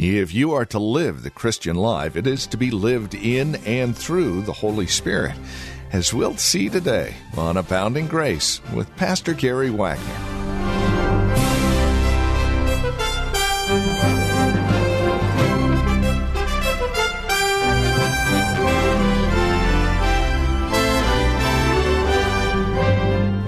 If you are to live the Christian life, it is to be lived in and through the Holy Spirit, as we'll see today on Abounding Grace with Pastor Gary Wagner.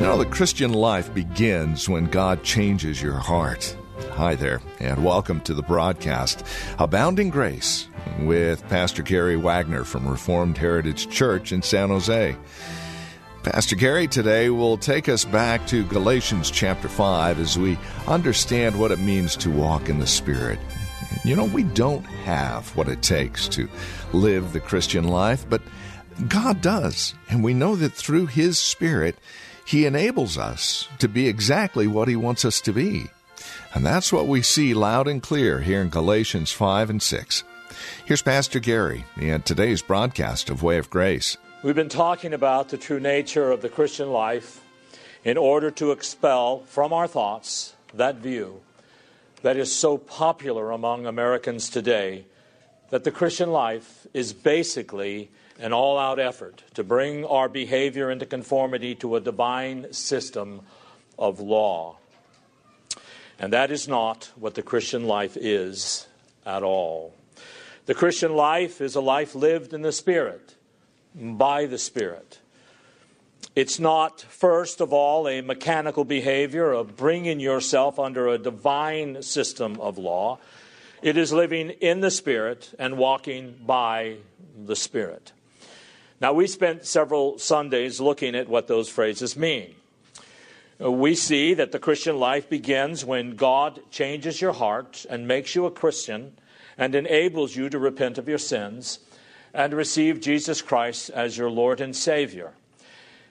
Know, the Christian life begins when God changes your heart. Hi there, and welcome to the broadcast Abounding Grace with Pastor Gary Wagner from Reformed Heritage Church in San Jose. Pastor Gary today will take us back to Galatians chapter 5 as we understand what it means to walk in the Spirit. You know, we don't have what it takes to live the Christian life, but God does, and we know that through His Spirit, He enables us to be exactly what He wants us to be. And that's what we see loud and clear here in Galatians 5 and 6. Here's Pastor Gary in today's broadcast of Way of Grace. We've been talking about the true nature of the Christian life in order to expel from our thoughts that view that is so popular among Americans today that the Christian life is basically an all out effort to bring our behavior into conformity to a divine system of law. And that is not what the Christian life is at all. The Christian life is a life lived in the Spirit, by the Spirit. It's not, first of all, a mechanical behavior of bringing yourself under a divine system of law. It is living in the Spirit and walking by the Spirit. Now, we spent several Sundays looking at what those phrases mean Uh, we see that the Christian life begins when God changes your heart and makes you a Christian and enables you to repent of your sins and receive Jesus Christ as your Lord and Savior.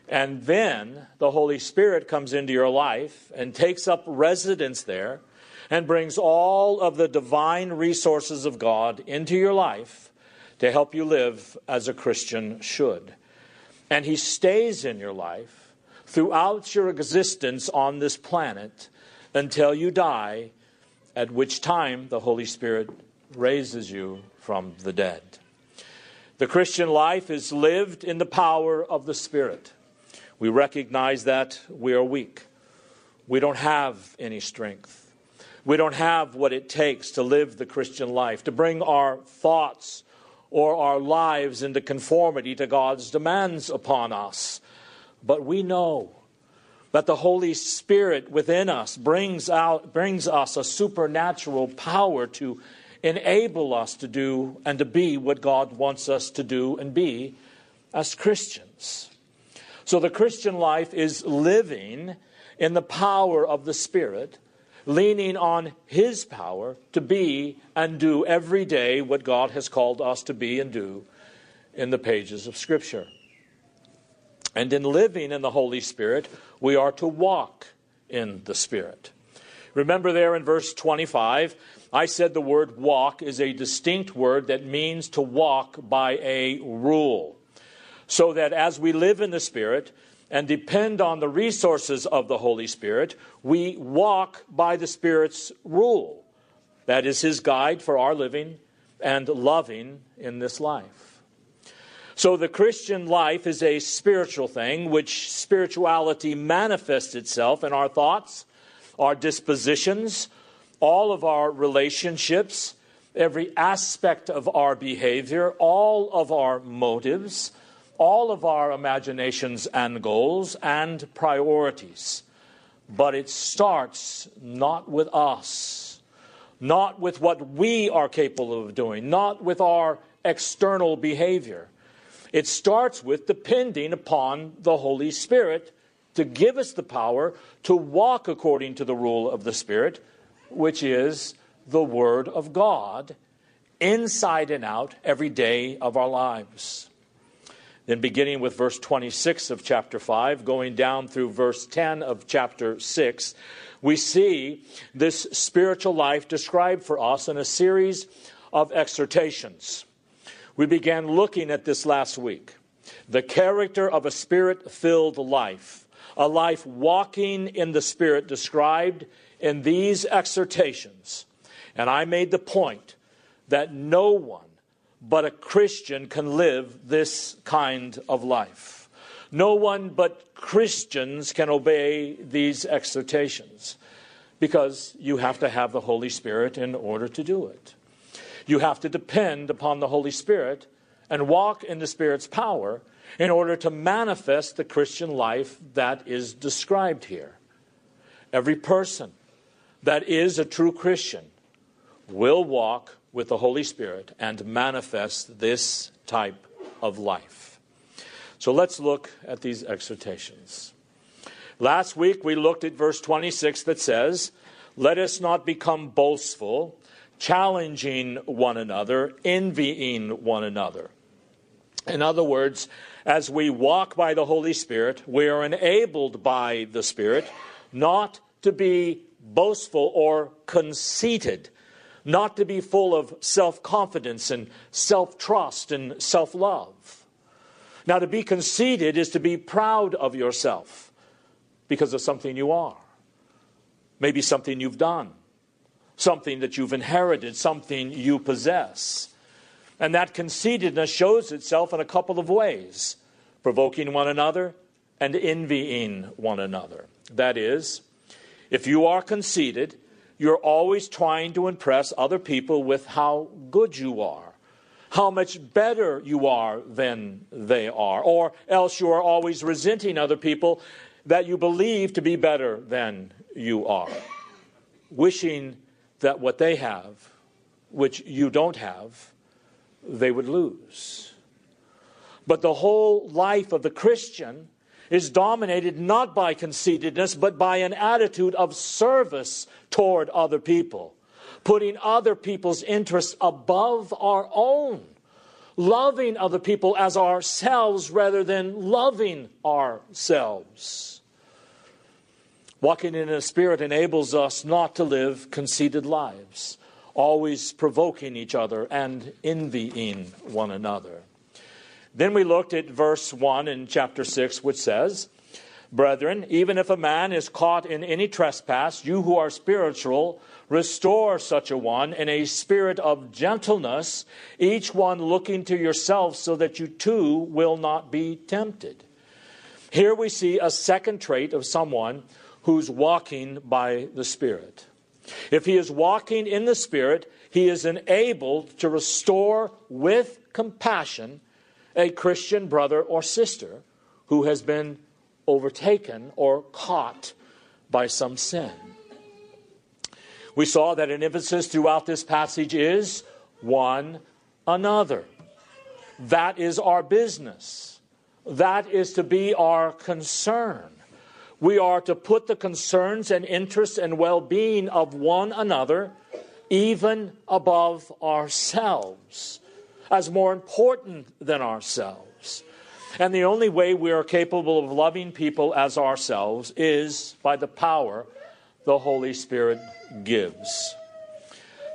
And then the Holy Spirit comes into your life and takes up residence there and brings all of the divine resources of God into your life to help you live as a Christian should. And He stays in your life throughout your existence on this planet until you die, at which time the Holy Spirit raises you from the dead. The Christian life is lived in the power of the Spirit. We recognize that we are weak. We don't have any strength. We don't have what it takes to live the Christian life, to bring our thoughts or our lives into conformity to God's demands upon us. But we know that the Holy Spirit within us brings out brings us a supernatural power to enable us to do and to be what God wants us to do and be as Christians. So the Christian life is living in the power of the Spirit, leaning on His power to be and do every day what God has called us to be and do in the pages of Scripture. And in living in the Holy Spirit, we are to walk in the Spirit. Remember there in verse 25, I said the word walk is a distinct word that means to walk by a rule. So that as we live in the Spirit and depend on the resources of the Holy Spirit, we walk by the Spirit's rule. That is His guide for our living and loving in this life. So the Christian life is a spiritual thing, which spirituality manifests itself in our thoughts, our dispositions, all of our relationships, every aspect of our behavior, all of our motives, all of our imaginations and goals and priorities. But it starts not with us, not with what we are capable of doing, not with our external behavior it starts with depending upon the Holy Spirit to give us the power to walk according to the rule of the Spirit, which is the Word of God inside and out every day of our lives. Then, beginning with verse 26 of chapter 5, going down through verse 10 of chapter 6, we see this spiritual life described for us in a series of exhortations. We began looking at this last week the character of a spirit filled life, a life walking in the Spirit described in these exhortations. And I made the point that no one but a Christian can live this kind of life. No one but Christians can obey these exhortations because you have to have the Holy Spirit in order to do it. You have to depend upon the Holy Spirit and walk in the Spirit's power in order to manifest the Christian life that is described here. Every person that is a true Christian will walk with the Holy Spirit and manifest this type of life. So let's look at these exhortations. Last week we looked at verse 26 that says, Let us not become boastful, challenging one another, envying one another. In other words, as we walk by the Holy Spirit, we are enabled by the Spirit not to be boastful or conceited, not to be full of self confidence and self trust and self love. Now, to be conceited is to be proud of yourself because of something you are, maybe something you've done, something that you've inherited, something you possess. And that conceitedness shows itself in a couple of ways provoking one another and envying one another. That is, if you are conceited, you're always trying to impress other people with how good you are, how much better you are than they are, or else you are always resenting other people that you believe to be better than you are, wishing that what they have, which you don't have, they would lose. But the whole life of the Christian is dominated not by conceitedness, but by an attitude of service toward other people, putting other people's interests above our own, loving other people as ourselves rather than loving ourselves. Walking in the spirit enables us not to live conceited lives, always provoking each other and envying one another. Then we looked at verse 1 in chapter 6, which says, Brethren, even if a man is caught in any trespass, you who are spiritual, restore such a one in a spirit of gentleness, each one looking to yourself, so that you too will not be tempted. Here we see a second trait of someone who's walking by the Spirit. If he is walking in the Spirit, he is enabled to restore with compassion a Christian brother or sister who has been overtaken or caught by some sin. We saw that an emphasis throughout this passage is one another. That is our business. That is to be our concern. We are to put the concerns and interests and well being of one another even above ourselves as more important than ourselves. And the only way we are capable of loving people as ourselves is by the power the Holy Spirit gives.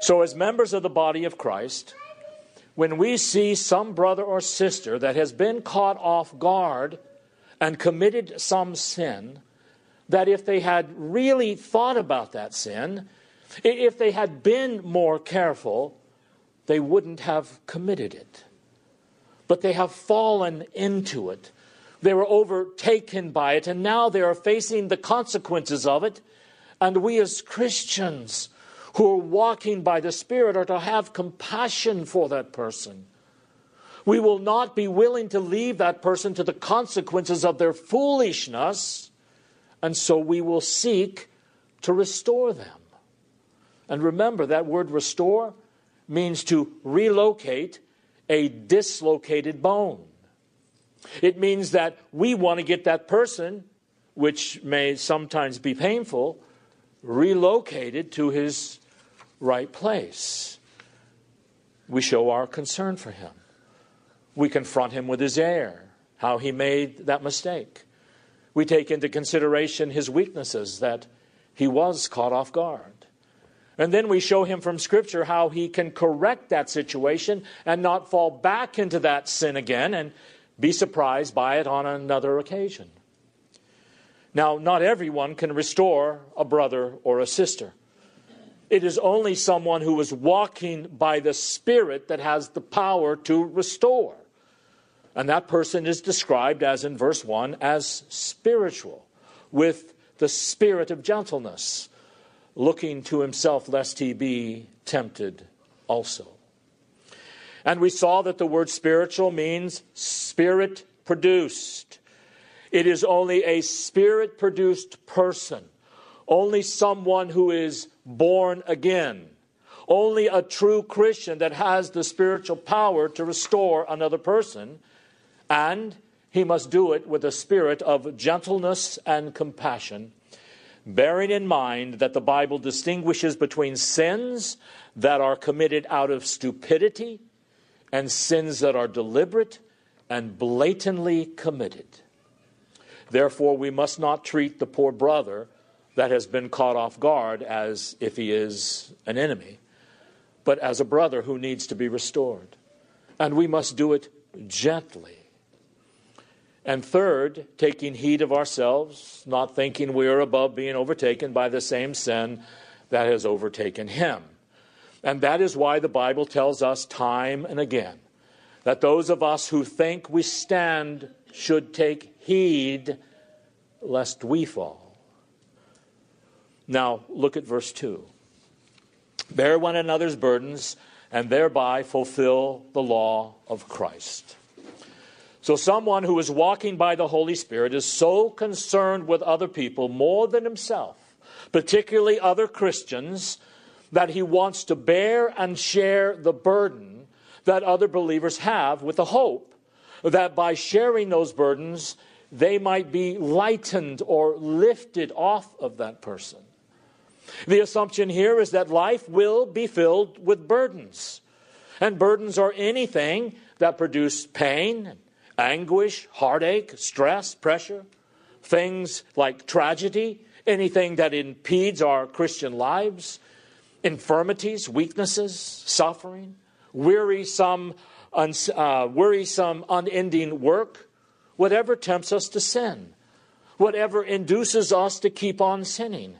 So, as members of the body of Christ, when we see some brother or sister that has been caught off guard and committed some sin, that if they had really thought about that sin, if they had been more careful, they wouldn't have committed it. But they have fallen into it. They were overtaken by it, and now they are facing the consequences of it. And we, as Christians who are walking by the Spirit, are to have compassion for that person. We will not be willing to leave that person to the consequences of their foolishness, and so we will seek to restore them. And remember that word restore means to relocate a dislocated bone. It means that we want to get that person, which may sometimes be painful, relocated to his right place. We show our concern for him. We confront him with his error, how he made that mistake. We take into consideration his weaknesses, that he was caught off guard. And then we show him from Scripture how he can correct that situation and not fall back into that sin again and be surprised by it on another occasion. Now, not everyone can restore a brother or a sister. It is only someone who is walking by the Spirit that has the power to restore. And that person is described as in verse 1 as spiritual, with the spirit of gentleness, looking to himself lest he be tempted also. And we saw that the word spiritual means spirit produced. It is only a spirit produced person, only someone who is born again, only a true Christian that has the spiritual power to restore another person, and he must do it with a spirit of gentleness and compassion, bearing in mind that the Bible distinguishes between sins that are committed out of stupidity and sins that are deliberate and blatantly committed. Therefore, we must not treat the poor brother that has been caught off guard as if he is an enemy, but as a brother who needs to be restored. And we must do it gently. And third, taking heed of ourselves, not thinking we are above being overtaken by the same sin that has overtaken him. And that is why the Bible tells us time and again that those of us who think we stand should take heed lest we fall. Now, look at verse 2. Bear one another's burdens and thereby fulfill the law of Christ. So, someone who is walking by the Holy Spirit is so concerned with other people more than himself, particularly other Christians, that he wants to bear and share the burden that other believers have with the hope that by sharing those burdens, they might be lightened or lifted off of that person. The assumption here is that life will be filled with burdens. And burdens are anything that produce pain, anguish, heartache, stress, pressure, things like tragedy, anything that impedes our Christian lives, infirmities, weaknesses, suffering, wearisome un, uh, worrisome, unending work, whatever tempts us to sin, whatever induces us to keep on sinning.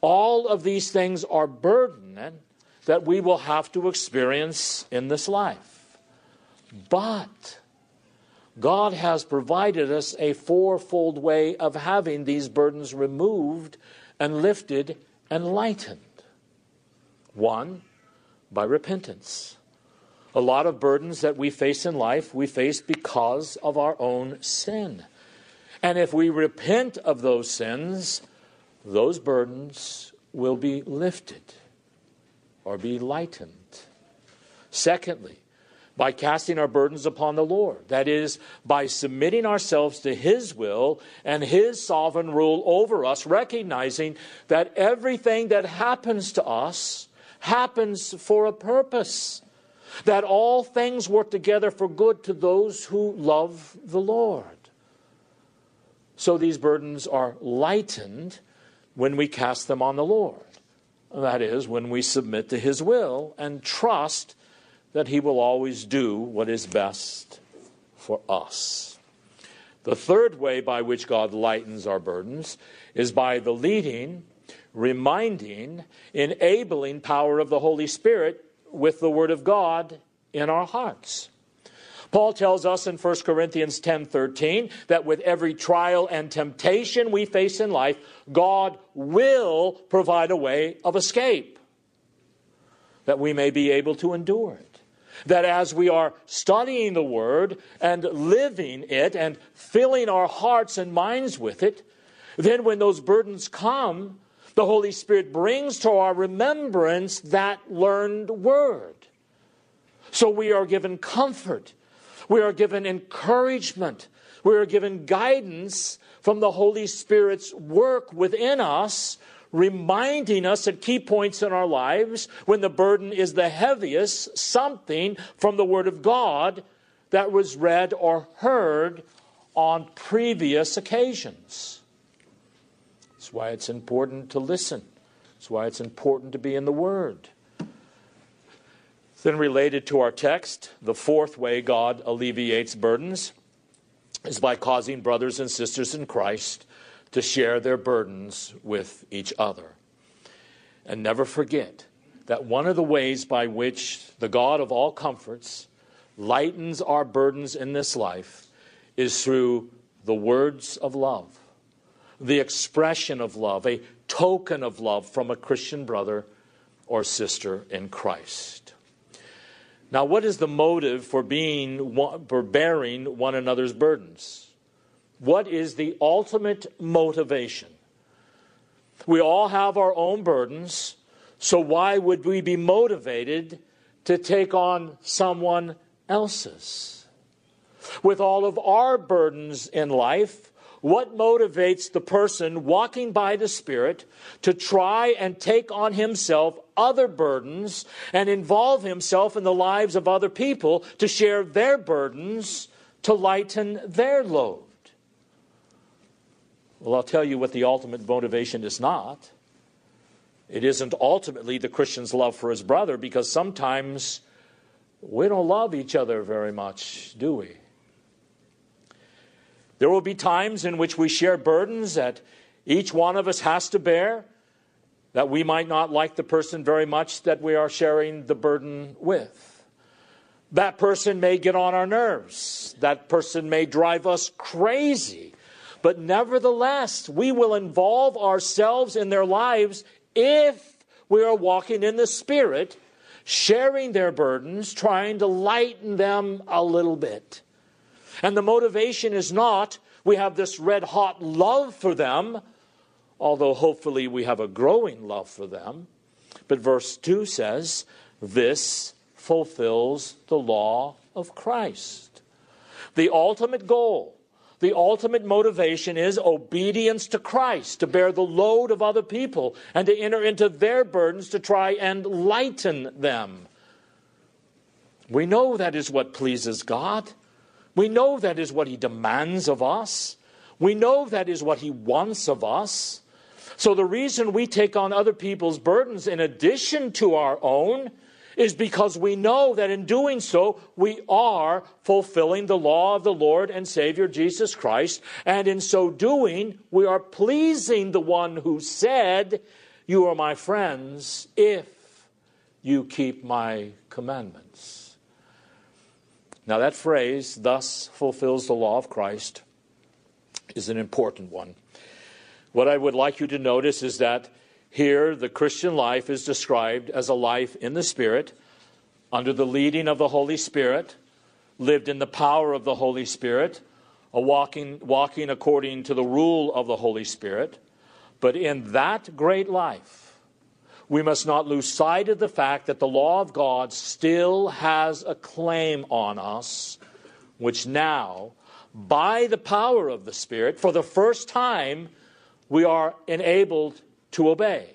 All of these things are burden that we will have to experience in this life. But God has provided us a fourfold way of having these burdens removed and lifted and lightened. One, by repentance. A lot of burdens that we face in life, we face because of our own sin. And if we repent of those sins, those burdens will be lifted or be lightened. Secondly, by casting our burdens upon the Lord. That is, by submitting ourselves to His will and His sovereign rule over us, recognizing that everything that happens to us happens for a purpose that all things work together for good to those who love the Lord. So these burdens are lightened when we cast them on the Lord. That is, when we submit to His will and trust that He will always do what is best for us. The third way by which God lightens our burdens is by the leading, reminding, enabling power of the Holy Spirit with the Word of God in our hearts. Paul tells us in 1 Corinthians 10:13 that with every trial and temptation we face in life, God will provide a way of escape that we may be able to endure it. That as we are studying the word and living it and filling our hearts and minds with it, then when those burdens come, the Holy Spirit brings to our remembrance that learned word. So we are given comfort, we are given encouragement, we are given guidance from the Holy Spirit's work within us, reminding us at key points in our lives when the burden is the heaviest, something from the Word of God that was read or heard on previous occasions. That's why it's important to listen. That's why it's important to be in the Word. Then, related to our text, the fourth way God alleviates burdens is by causing brothers and sisters in Christ to share their burdens with each other. And never forget that one of the ways by which the God of all comforts lightens our burdens in this life is through the words of love, the expression of love, a token of love from a Christian brother or sister in Christ. Now, what is the motive for being for bearing one another's burdens? What is the ultimate motivation? We all have our own burdens, so why would we be motivated to take on someone else's? With all of our burdens in life, what motivates the person walking by the Spirit to try and take on himself other burdens and involve himself in the lives of other people to share their burdens to lighten their load? Well, I'll tell you what the ultimate motivation is not. It isn't ultimately the Christian's love for his brother because sometimes we don't love each other very much, do we? There will be times in which we share burdens that each one of us has to bear, that we might not like the person very much that we are sharing the burden with. That person may get on our nerves. That person may drive us crazy. But nevertheless, we will involve ourselves in their lives if we are walking in the Spirit, sharing their burdens, trying to lighten them a little bit. And the motivation is not we have this red hot love for them, although hopefully we have a growing love for them. But verse 2 says, This fulfills the law of Christ. The ultimate goal, the ultimate motivation is obedience to Christ, to bear the load of other people and to enter into their burdens to try and lighten them. We know that is what pleases God. We know that is what He demands of us. We know that is what He wants of us. So the reason we take on other people's burdens in addition to our own is because we know that in doing so, we are fulfilling the law of the Lord and Savior Jesus Christ. And in so doing, we are pleasing the one who said, You are my friends if you keep my commandments. Now, that phrase, thus fulfills the law of Christ, is an important one. What I would like you to notice is that here the Christian life is described as a life in the Spirit, under the leading of the Holy Spirit, lived in the power of the Holy Spirit, a walking, walking according to the rule of the Holy Spirit. But in that great life, we must not lose sight of the fact that the law of God still has a claim on us, which now, by the power of the Spirit, for the first time, we are enabled to obey.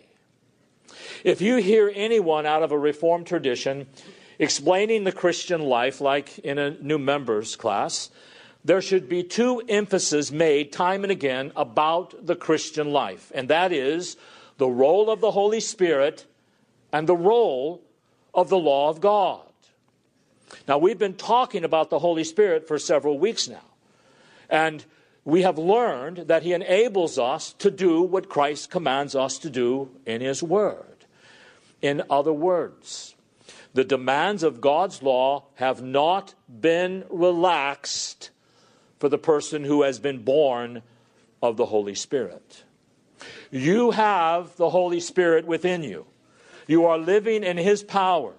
If you hear anyone out of a Reformed tradition explaining the Christian life, like in a new members class, there should be two emphases made time and again about the Christian life, and that is the role of the Holy Spirit and the role of the law of God. Now, we've been talking about the Holy Spirit for several weeks now, and we have learned that He enables us to do what Christ commands us to do in His Word. In other words, the demands of God's law have not been relaxed for the person who has been born of the Holy Spirit. You have the Holy Spirit within you. You are living in His power.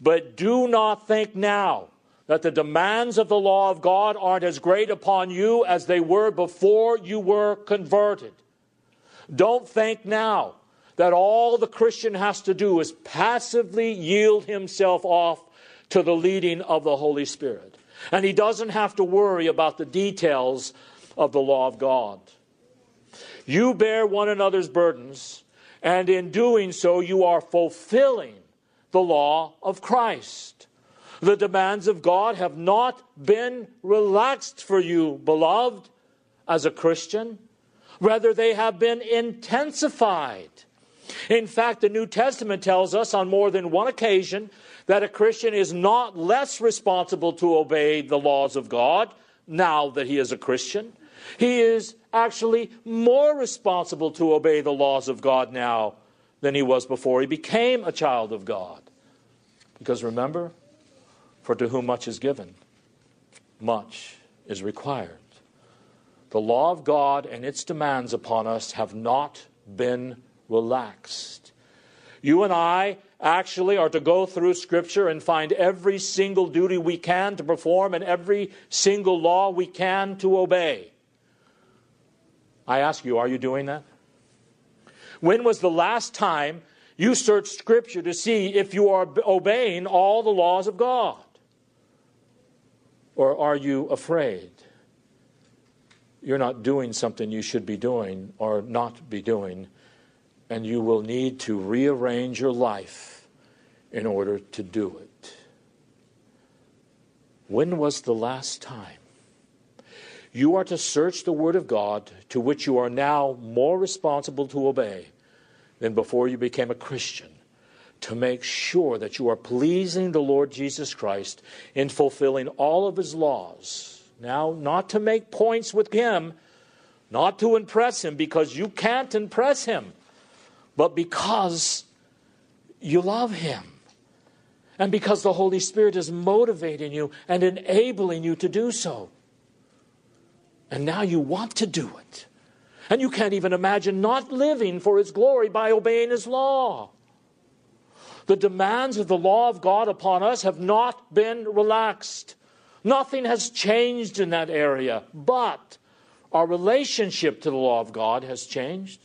But do not think now that the demands of the law of God aren't as great upon you as they were before you were converted. Don't think now that all the Christian has to do is passively yield himself off to the leading of the Holy Spirit. And he doesn't have to worry about the details of the law of God. You bear one another's burdens, And in doing so, you are fulfilling the law of Christ. The demands of God have not been relaxed for you, beloved, as a Christian. Rather, they have been intensified. In fact, the New Testament tells us on more than one occasion that a Christian is not less responsible to obey the laws of God now that he is a Christian. He is actually more responsible to obey the laws of God now than he was before he became a child of God. Because remember, for to whom much is given, much is required. The law of God and its demands upon us have not been relaxed. You and I actually are to go through Scripture and find every single duty we can to perform and every single law we can to obey. I ask you, are you doing that? When was the last time you searched Scripture to see if you are obeying all the laws of God? Or are you afraid you're not doing something you should be doing or not be doing, and you will need to rearrange your life in order to do it? When was the last time? You are to search the Word of God, to which you are now more responsible to obey than before you became a Christian, to make sure that you are pleasing the Lord Jesus Christ in fulfilling all of His laws. Now, not to make points with Him, not to impress Him, because you can't impress Him, but because you love Him. And because the Holy Spirit is motivating you and enabling you to do so. And now you want to do it. And you can't even imagine not living for His glory by obeying His law. The demands of the law of God upon us have not been relaxed. Nothing has changed in that area, but our relationship to the law of God has changed.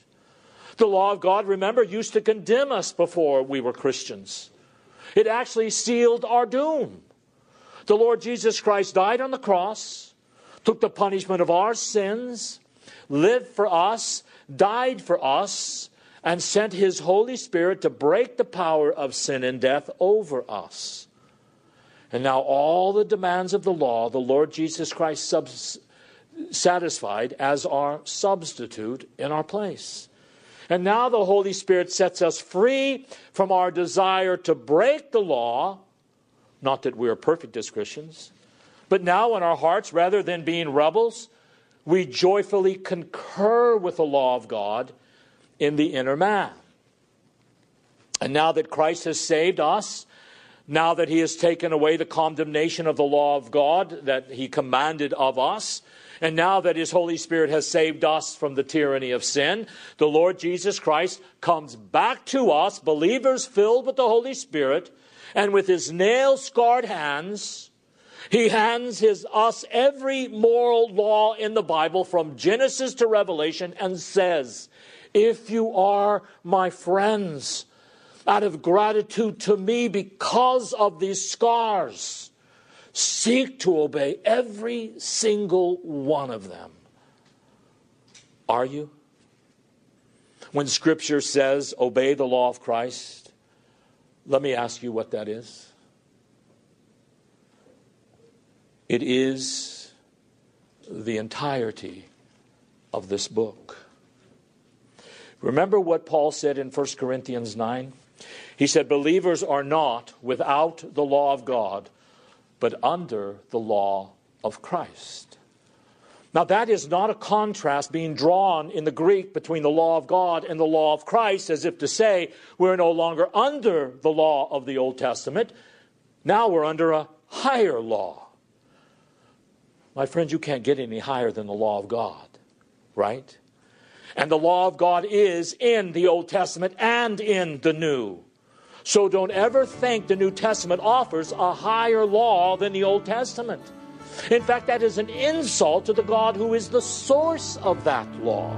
The law of God, remember, used to condemn us before we were Christians. It actually sealed our doom. The Lord Jesus Christ died on the cross took the punishment of our sins, lived for us, died for us, and sent his Holy Spirit to break the power of sin and death over us. And now, all the demands of the law, the Lord Jesus Christ subs- satisfied as our substitute in our place. And now the Holy Spirit sets us free from our desire to break the law. Not that we are perfect as Christians, but now in our hearts, rather than being rebels, we joyfully concur with the law of God in the inner man. And now that Christ has saved us, now that he has taken away the condemnation of the law of God that he commanded of us, and now that his Holy Spirit has saved us from the tyranny of sin, the Lord Jesus Christ comes back to us, believers filled with the Holy Spirit, and with his nail scarred hands, he hands his, us every moral law in the Bible from Genesis to Revelation and says, If you are my friends, out of gratitude to me because of these scars, seek to obey every single one of them. Are you? When Scripture says, obey the law of Christ, let me ask you what that is. It is the entirety of this book. Remember what Paul said in 1 Corinthians 9? He said, Believers are not without the law of God, but under the law of Christ. Now, that is not a contrast being drawn in the Greek between the law of God and the law of Christ, as if to say we're no longer under the law of the Old Testament. Now we're under a higher law. My friends, you can't get any higher than the law of God, right? And the law of God is in the Old Testament and in the New. So don't ever think the New Testament offers a higher law than the Old Testament. In fact, that is an insult to the God who is the source of that law.